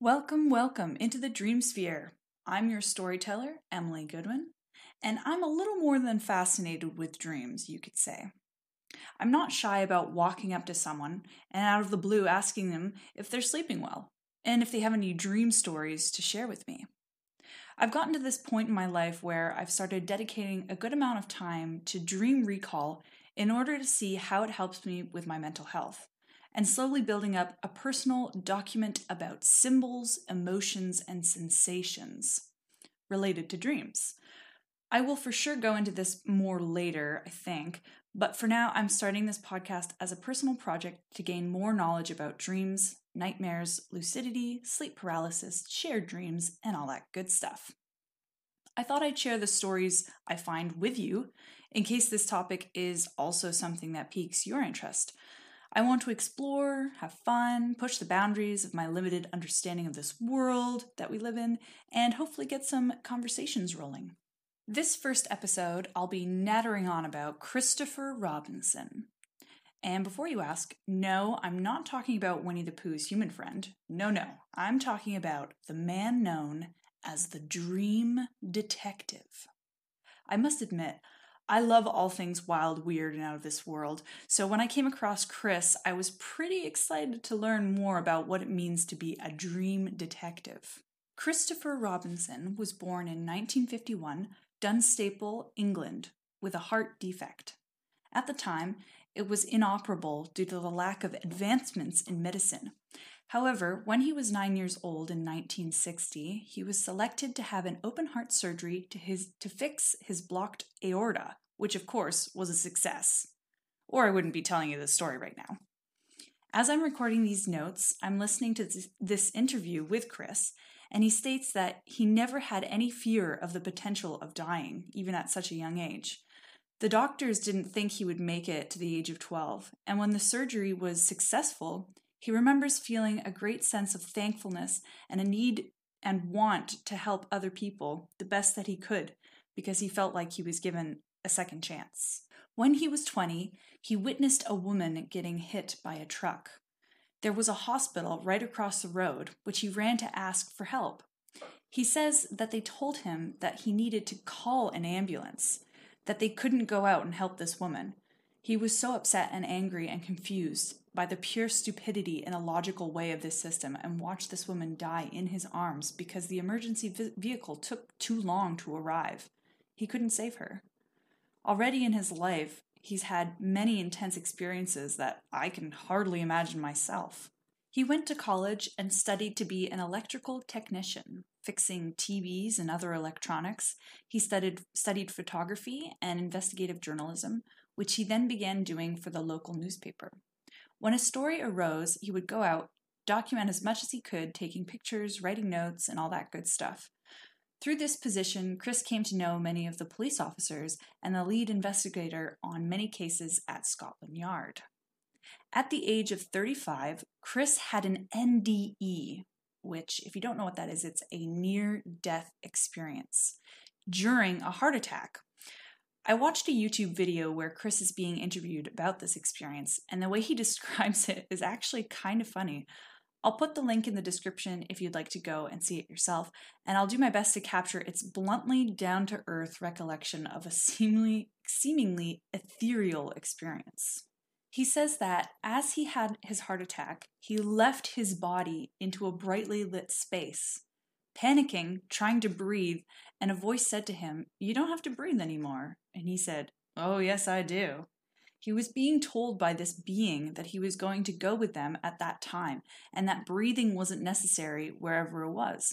Welcome, welcome into the Dreamsphere. I'm your storyteller, Emily Goodwin, and I'm a little more than fascinated with dreams, you could say. I'm not shy about walking up to someone and out of the blue asking them if they're sleeping well and if they have any dream stories to share with me. I've gotten to this point in my life where I've started dedicating a good amount of time to dream recall in order to see how it helps me with my mental health and slowly building up a personal document about symbols, emotions, and sensations related to dreams. I will for sure go into this more later, I think, but for now, I'm starting this podcast as a personal project to gain more knowledge about dreams, nightmares, lucidity, sleep paralysis, shared dreams, and all that good stuff. I thought I'd share the stories I find with you in case this topic is also something that piques your interest. I want to explore, have fun, push the boundaries of my limited understanding of this world that we live in, and hopefully get some conversations rolling. This first episode, I'll be nattering on about Christopher Robinson. And before you ask, no, I'm not talking about Winnie the Pooh's human friend. No, no, I'm talking about the man known as the Dream Detective. I must admit, I love all things wild, weird, and out of this world. So when I came across Chris, I was pretty excited to learn more about what it means to be a dream detective. Christopher Robinson was born in 1951, Dunstable, England, with a heart defect. At the time, it was inoperable due to the lack of advancements in medicine. However, when he was nine years old in 1960, he was selected to have an open heart surgery to, his, to fix his blocked aorta, which of course was a success. Or I wouldn't be telling you this story right now. As I'm recording these notes, I'm listening to this, this interview with Chris, and he states that he never had any fear of the potential of dying, even at such a young age. The doctors didn't think he would make it to the age of 12, and when the surgery was successful, he remembers feeling a great sense of thankfulness and a need and want to help other people the best that he could because he felt like he was given a second chance. When he was 20, he witnessed a woman getting hit by a truck. There was a hospital right across the road, which he ran to ask for help. He says that they told him that he needed to call an ambulance, that they couldn't go out and help this woman. He was so upset and angry and confused by the pure stupidity and illogical way of this system and watched this woman die in his arms because the emergency vehicle took too long to arrive. He couldn't save her. Already in his life, he's had many intense experiences that I can hardly imagine myself. He went to college and studied to be an electrical technician, fixing TVs and other electronics. He studied, studied photography and investigative journalism, which he then began doing for the local newspaper. When a story arose, he would go out, document as much as he could, taking pictures, writing notes, and all that good stuff. Through this position, Chris came to know many of the police officers and the lead investigator on many cases at Scotland Yard. At the age of 35, Chris had an NDE, which, if you don't know what that is, it's a near death experience during a heart attack. I watched a YouTube video where Chris is being interviewed about this experience, and the way he describes it is actually kind of funny. I'll put the link in the description if you'd like to go and see it yourself, and I'll do my best to capture its bluntly down to earth recollection of a seemingly, seemingly ethereal experience. He says that as he had his heart attack, he left his body into a brightly lit space. Panicking, trying to breathe, and a voice said to him, You don't have to breathe anymore. And he said, Oh, yes, I do. He was being told by this being that he was going to go with them at that time and that breathing wasn't necessary wherever it was.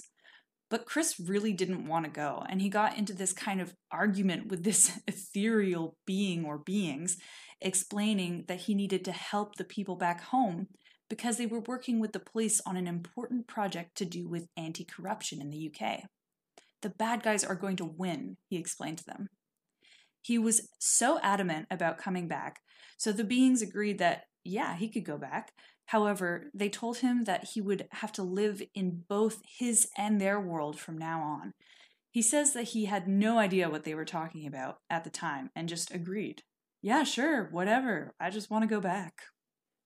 But Chris really didn't want to go, and he got into this kind of argument with this ethereal being or beings, explaining that he needed to help the people back home because they were working with the police on an important project to do with anti corruption in the UK. The bad guys are going to win, he explained to them. He was so adamant about coming back, so the beings agreed that, yeah, he could go back. However, they told him that he would have to live in both his and their world from now on. He says that he had no idea what they were talking about at the time and just agreed. Yeah, sure, whatever. I just want to go back.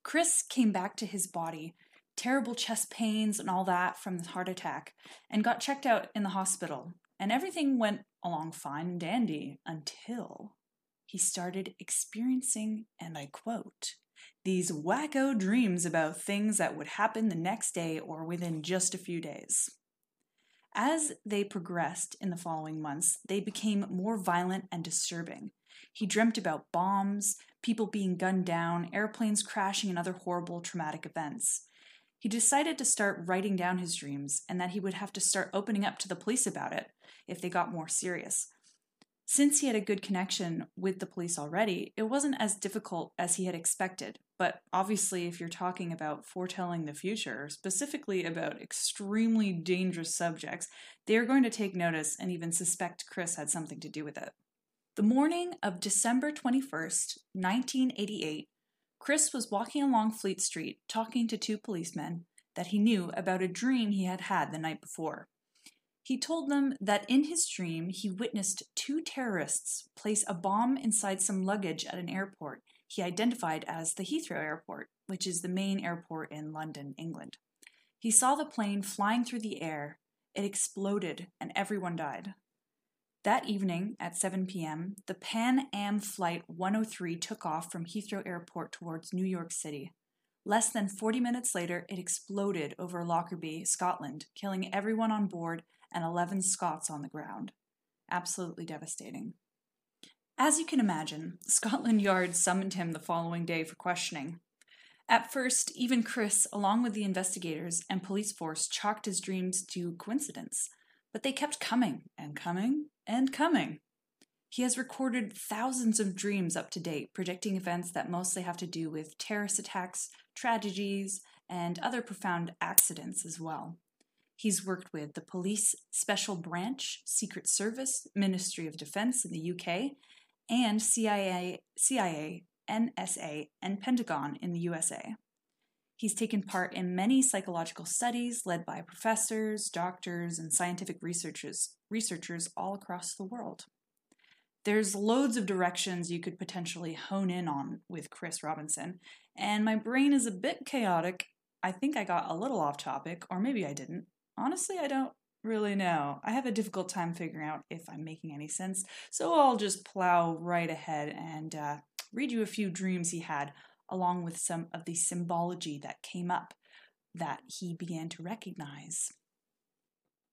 Chris came back to his body, terrible chest pains and all that from the heart attack, and got checked out in the hospital. And everything went along fine and dandy until he started experiencing, and I quote, these wacko dreams about things that would happen the next day or within just a few days. As they progressed in the following months, they became more violent and disturbing. He dreamt about bombs, people being gunned down, airplanes crashing, and other horrible traumatic events. He decided to start writing down his dreams and that he would have to start opening up to the police about it if they got more serious. Since he had a good connection with the police already, it wasn't as difficult as he had expected. But obviously, if you're talking about foretelling the future, specifically about extremely dangerous subjects, they are going to take notice and even suspect Chris had something to do with it. The morning of December 21st, 1988, Chris was walking along Fleet Street talking to two policemen that he knew about a dream he had had the night before. He told them that in his dream he witnessed two terrorists place a bomb inside some luggage at an airport he identified as the Heathrow Airport, which is the main airport in London, England. He saw the plane flying through the air, it exploded, and everyone died. That evening at 7 p.m., the Pan Am Flight 103 took off from Heathrow Airport towards New York City. Less than 40 minutes later, it exploded over Lockerbie, Scotland, killing everyone on board and 11 Scots on the ground. Absolutely devastating. As you can imagine, Scotland Yard summoned him the following day for questioning. At first, even Chris, along with the investigators and police force, chalked his dreams to coincidence, but they kept coming and coming and coming. He has recorded thousands of dreams up to date, predicting events that mostly have to do with terrorist attacks, tragedies, and other profound accidents as well. He's worked with the Police Special Branch, Secret Service, Ministry of Defense in the UK, and CIA, CIA, NSA, and Pentagon in the USA. He's taken part in many psychological studies led by professors, doctors, and scientific researchers, researchers all across the world. There's loads of directions you could potentially hone in on with Chris Robinson, and my brain is a bit chaotic. I think I got a little off topic, or maybe I didn't. Honestly, I don't really know. I have a difficult time figuring out if I'm making any sense, so I'll just plow right ahead and uh, read you a few dreams he had, along with some of the symbology that came up that he began to recognize.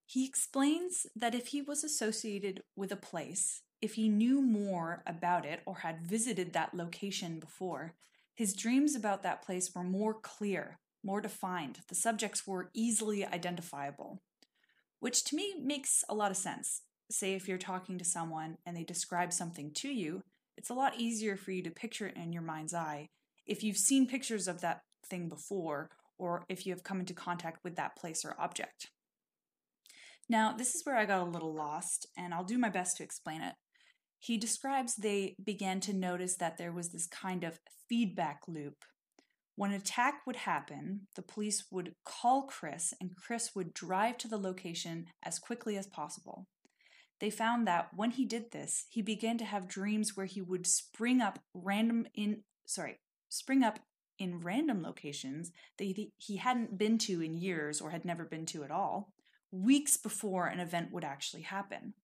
He explains that if he was associated with a place, if he knew more about it or had visited that location before, his dreams about that place were more clear, more defined. The subjects were easily identifiable, which to me makes a lot of sense. Say if you're talking to someone and they describe something to you, it's a lot easier for you to picture it in your mind's eye if you've seen pictures of that thing before or if you have come into contact with that place or object. Now, this is where I got a little lost, and I'll do my best to explain it. He describes they began to notice that there was this kind of feedback loop. When an attack would happen, the police would call Chris, and Chris would drive to the location as quickly as possible. They found that when he did this, he began to have dreams where he would spring up random in sorry, spring up in random locations that he hadn't been to in years or had never been to at all, weeks before an event would actually happen.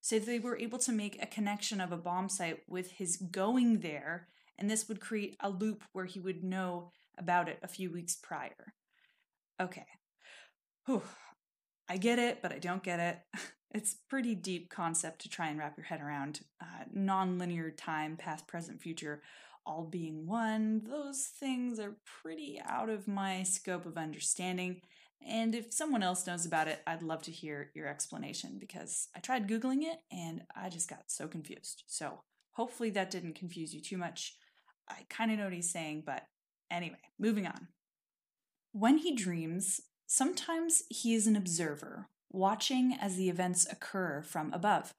So they were able to make a connection of a bomb site with his going there, and this would create a loop where he would know about it a few weeks prior. Okay. Whew. I get it, but I don't get it. It's pretty deep concept to try and wrap your head around. Uh, non-linear time, past, present, future, all being one. Those things are pretty out of my scope of understanding. And if someone else knows about it, I'd love to hear your explanation because I tried Googling it and I just got so confused. So hopefully that didn't confuse you too much. I kind of know what he's saying, but anyway, moving on. When he dreams, sometimes he is an observer, watching as the events occur from above.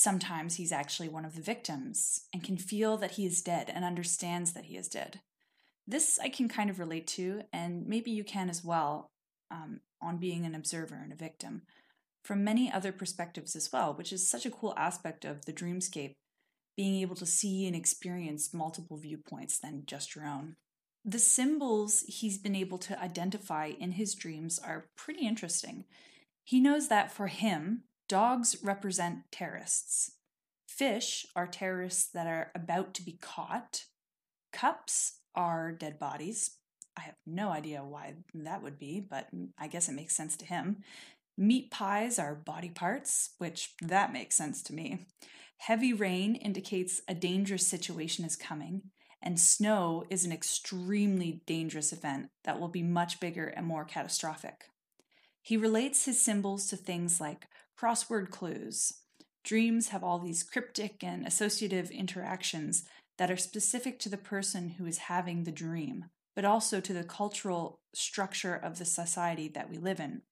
Sometimes he's actually one of the victims and can feel that he is dead and understands that he is dead. This I can kind of relate to, and maybe you can as well, um, on being an observer and a victim. from many other perspectives as well, which is such a cool aspect of the dreamscape, being able to see and experience multiple viewpoints than just your own. The symbols he's been able to identify in his dreams are pretty interesting. He knows that for him, dogs represent terrorists. Fish are terrorists that are about to be caught. Cups are dead bodies. I have no idea why that would be, but I guess it makes sense to him. Meat pies are body parts, which that makes sense to me. Heavy rain indicates a dangerous situation is coming, and snow is an extremely dangerous event that will be much bigger and more catastrophic. He relates his symbols to things like crossword clues. Dreams have all these cryptic and associative interactions that are specific to the person who is having the dream, but also to the cultural structure of the society that we live in.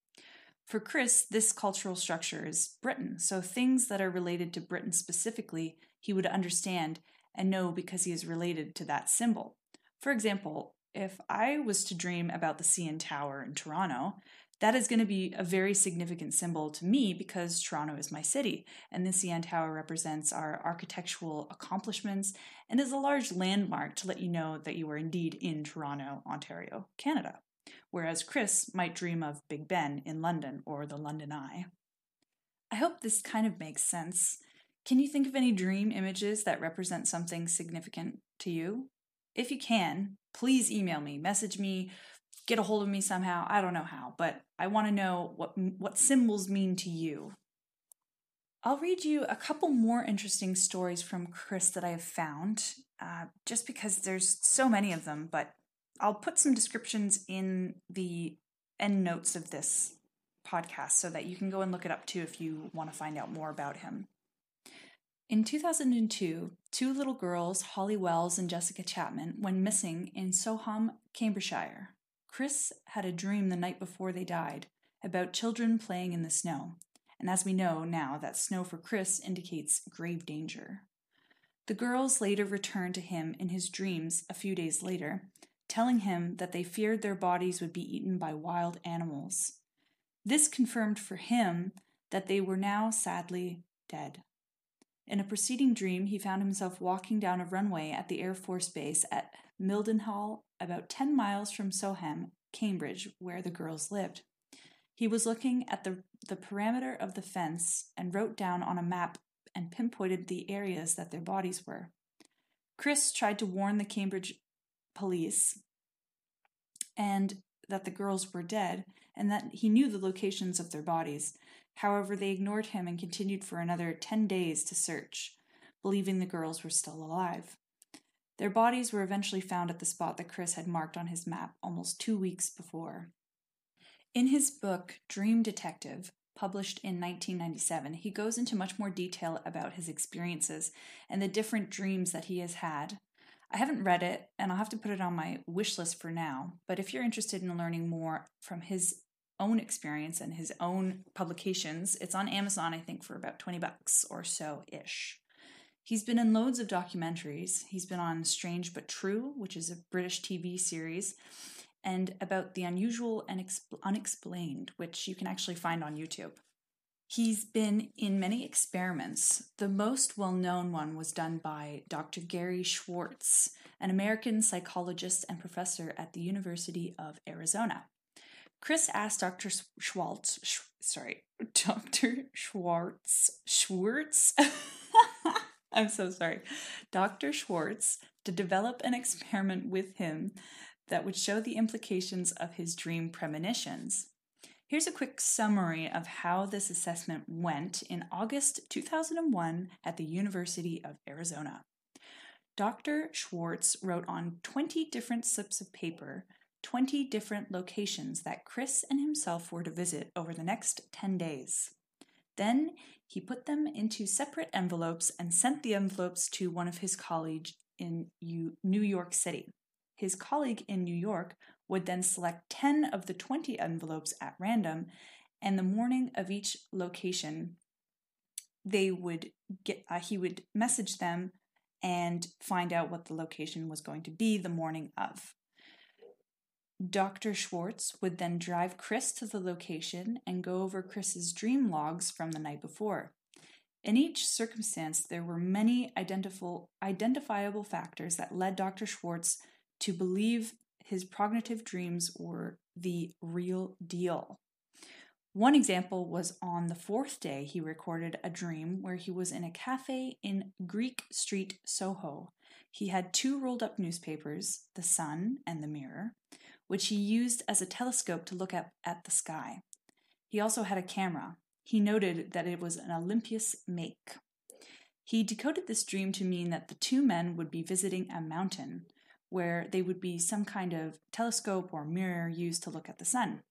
For Chris, this cultural structure is Britain, so things that are related to Britain specifically, he would understand and know because he is related to that symbol. For example, if I was to dream about the CN Tower in Toronto, that is going to be a very significant symbol to me because Toronto is my city, and the CN Tower represents our architectural accomplishments and is a large landmark to let you know that you are indeed in Toronto, Ontario, Canada whereas Chris might dream of Big Ben in London or the London Eye. I hope this kind of makes sense. Can you think of any dream images that represent something significant to you? If you can, please email me, message me, get a hold of me somehow. I don't know how, but I want to know what what symbols mean to you. I'll read you a couple more interesting stories from Chris that I have found, uh, just because there's so many of them, but I'll put some descriptions in the end notes of this podcast so that you can go and look it up too if you want to find out more about him. In 2002, two little girls, Holly Wells and Jessica Chapman, went missing in Soham, Cambridgeshire. Chris had a dream the night before they died about children playing in the snow, and as we know now, that snow for Chris indicates grave danger. The girls later returned to him in his dreams a few days later telling him that they feared their bodies would be eaten by wild animals. This confirmed for him that they were now sadly dead. In a preceding dream, he found himself walking down a runway at the Air Force Base at Mildenhall, about 10 miles from Soham, Cambridge, where the girls lived. He was looking at the, the perimeter of the fence and wrote down on a map and pinpointed the areas that their bodies were. Chris tried to warn the Cambridge police and that the girls were dead and that he knew the locations of their bodies. However, they ignored him and continued for another 10 days to search, believing the girls were still alive. Their bodies were eventually found at the spot that Chris had marked on his map almost two weeks before. In his book, Dream Detective, published in 1997, he goes into much more detail about his experiences and the different dreams that he has had I haven't read it and I'll have to put it on my wish list for now. But if you're interested in learning more from his own experience and his own publications, it's on Amazon, I think, for about 20 bucks or so ish. He's been in loads of documentaries. He's been on Strange But True, which is a British TV series, and about the unusual and unexplained, which you can actually find on YouTube. He's been in many experiments. The most well known one was done by Dr. Gary Schwartz, an American psychologist and professor at the University of Arizona. Chris asked Dr. Schwartz, Sch- sorry, Dr. Schwartz, Schwartz, I'm so sorry, Dr. Schwartz to develop an experiment with him that would show the implications of his dream premonitions. Here's a quick summary of how this assessment went in August 2001 at the University of Arizona. Dr. Schwartz wrote on 20 different slips of paper 20 different locations that Chris and himself were to visit over the next 10 days. Then he put them into separate envelopes and sent the envelopes to one of his colleagues in New York City. His colleague in New York would then select 10 of the 20 envelopes at random, and the morning of each location, they would get uh, he would message them and find out what the location was going to be the morning of. Dr. Schwartz would then drive Chris to the location and go over Chris's dream logs from the night before. In each circumstance, there were many identifiable factors that led Dr. Schwartz to believe his prognitive dreams were the real deal. One example was on the fourth day, he recorded a dream where he was in a cafe in Greek Street, Soho. He had two rolled up newspapers, The Sun and The Mirror, which he used as a telescope to look up at the sky. He also had a camera. He noted that it was an Olympus make. He decoded this dream to mean that the two men would be visiting a mountain where they would be some kind of telescope or mirror used to look at the sun.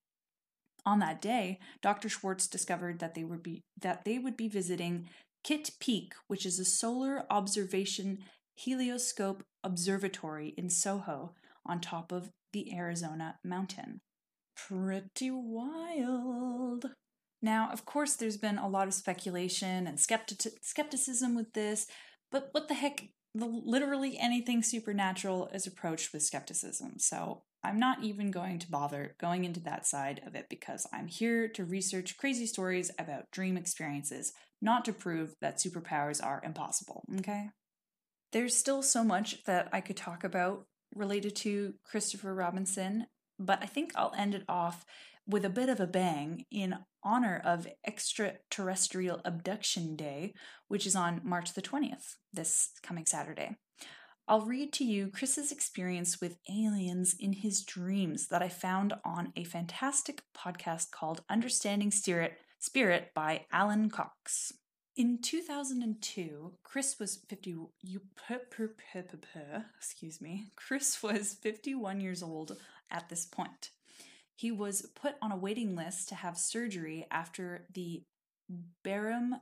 On that day, Dr. Schwartz discovered that they would be that they would be visiting Kitt Peak, which is a solar observation helioscope observatory in Soho on top of the Arizona mountain. Pretty wild. Now, of course, there's been a lot of speculation and skeptic- skepticism with this, but what the heck? The, literally anything supernatural is approached with skepticism. So I'm not even going to bother going into that side of it because I'm here to research crazy stories about dream experiences, not to prove that superpowers are impossible, okay? There's still so much that I could talk about related to Christopher Robinson, but I think I'll end it off with a bit of a bang in honor of Extraterrestrial Abduction Day, which is on March the 20th, this coming Saturday. I'll read to you Chris's experience with aliens in his dreams that I found on a fantastic podcast called Understanding Spirit, by Alan Cox. In 2002, Chris was 50 you per, per, per, per, excuse me. Chris was 51 years old at this point. He was put on a waiting list to have surgery after the barium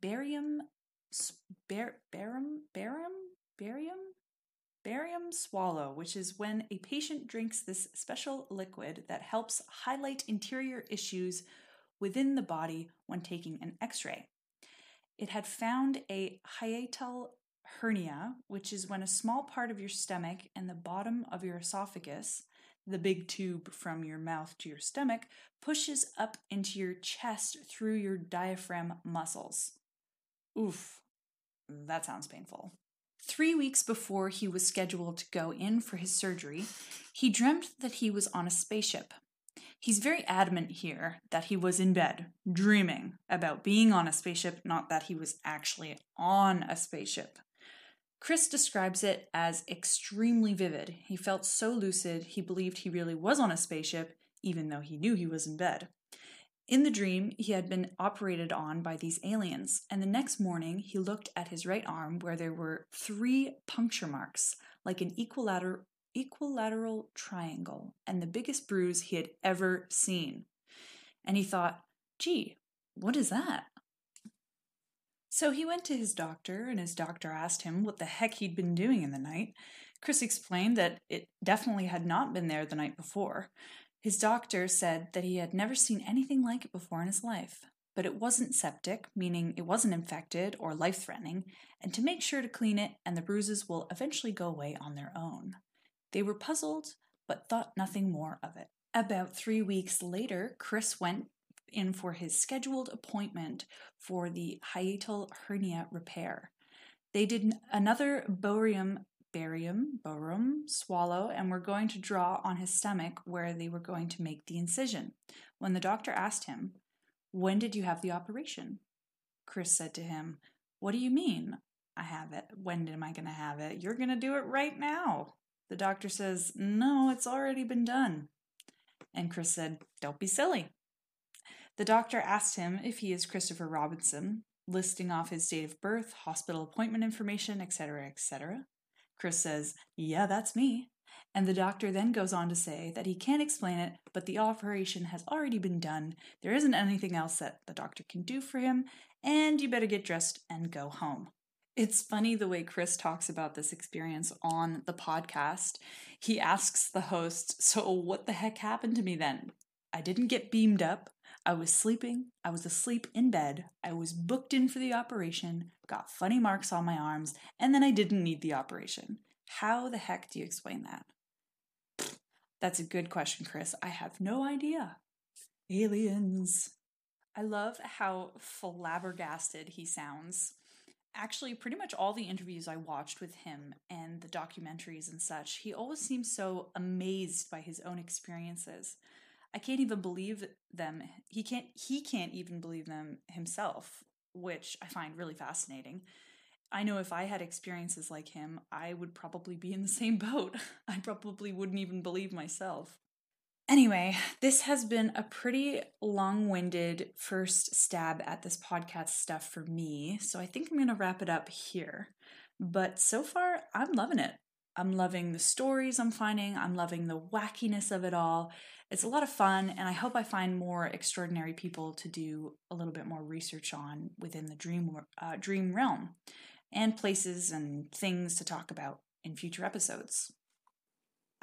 barium bar, barium barium barium barium swallow, which is when a patient drinks this special liquid that helps highlight interior issues within the body when taking an x-ray. It had found a hiatal hernia, which is when a small part of your stomach and the bottom of your esophagus, the big tube from your mouth to your stomach, pushes up into your chest through your diaphragm muscles. Oof, that sounds painful. Three weeks before he was scheduled to go in for his surgery, he dreamt that he was on a spaceship. He's very adamant here that he was in bed, dreaming about being on a spaceship, not that he was actually on a spaceship. Chris describes it as extremely vivid. He felt so lucid, he believed he really was on a spaceship, even though he knew he was in bed. In the dream, he had been operated on by these aliens, and the next morning he looked at his right arm where there were three puncture marks, like an equilateral, equilateral triangle, and the biggest bruise he had ever seen. And he thought, gee, what is that? So he went to his doctor, and his doctor asked him what the heck he'd been doing in the night. Chris explained that it definitely had not been there the night before. His doctor said that he had never seen anything like it before in his life, but it wasn't septic, meaning it wasn't infected or life threatening, and to make sure to clean it and the bruises will eventually go away on their own. They were puzzled, but thought nothing more of it. About three weeks later, Chris went in for his scheduled appointment for the hiatal hernia repair. They did another barium barium, barium swallow, and were going to draw on his stomach where they were going to make the incision. When the doctor asked him, When did you have the operation? Chris said to him, What do you mean? I have it. When am I going to have it? You're going to do it right now. The doctor says, No, it's already been done. And Chris said, Don't be silly. The doctor asked him if he is Christopher Robinson, listing off his date of birth, hospital appointment information, etc., etc. Chris says, Yeah, that's me. And the doctor then goes on to say that he can't explain it, but the operation has already been done. There isn't anything else that the doctor can do for him, and you better get dressed and go home. It's funny the way Chris talks about this experience on the podcast. He asks the host, So, what the heck happened to me then? I didn't get beamed up. I was sleeping. I was asleep in bed. I was booked in for the operation, got funny marks on my arms, and then I didn't need the operation. How the heck do you explain that? That's a good question, Chris. I have no idea. Aliens. I love how flabbergasted he sounds. Actually, pretty much all the interviews I watched with him and the documentaries and such, he always seems so amazed by his own experiences. I can't even believe them. He can't he can't even believe them himself, which I find really fascinating. I know if I had experiences like him, I would probably be in the same boat. I probably wouldn't even believe myself. Anyway, this has been a pretty long winded first stab at this podcast stuff for me, so I think I'm going to wrap it up here. But so far, I'm loving it. I'm loving the stories I'm finding, I'm loving the wackiness of it all. It's a lot of fun, and I hope I find more extraordinary people to do a little bit more research on within the dream uh, dream realm, and places and things to talk about in future episodes.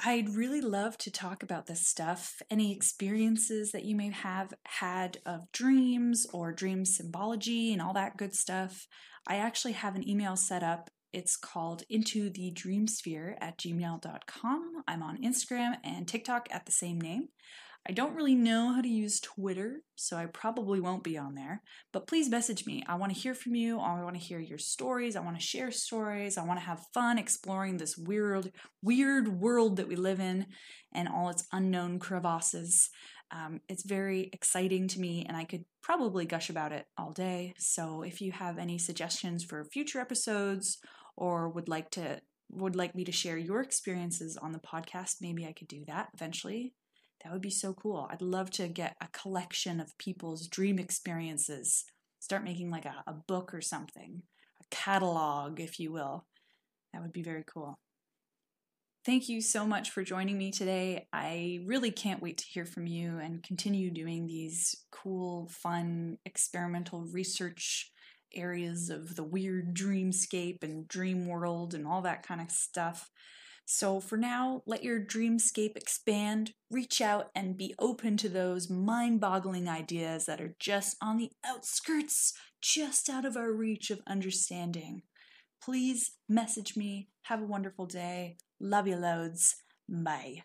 I'd really love to talk about this stuff, any experiences that you may have had of dreams or dream symbology and all that good stuff. I actually have an email set up. It's called into the dreamsphere at gmail.com. I'm on Instagram and TikTok at the same name. I don't really know how to use Twitter, so I probably won't be on there. But please message me. I want to hear from you. I want to hear your stories. I want to share stories. I want to have fun exploring this weird, weird world that we live in and all its unknown crevasses. Um, it's very exciting to me, and I could probably gush about it all day. So if you have any suggestions for future episodes or would like to would like me to share your experiences on the podcast, maybe I could do that eventually. That would be so cool. I'd love to get a collection of people's dream experiences. Start making like a, a book or something, a catalog, if you will. That would be very cool. Thank you so much for joining me today. I really can't wait to hear from you and continue doing these cool, fun, experimental research areas of the weird dreamscape and dream world and all that kind of stuff. So for now, let your dreamscape expand, reach out, and be open to those mind boggling ideas that are just on the outskirts, just out of our reach of understanding. Please message me. Have a wonderful day. Love you loads. Bye.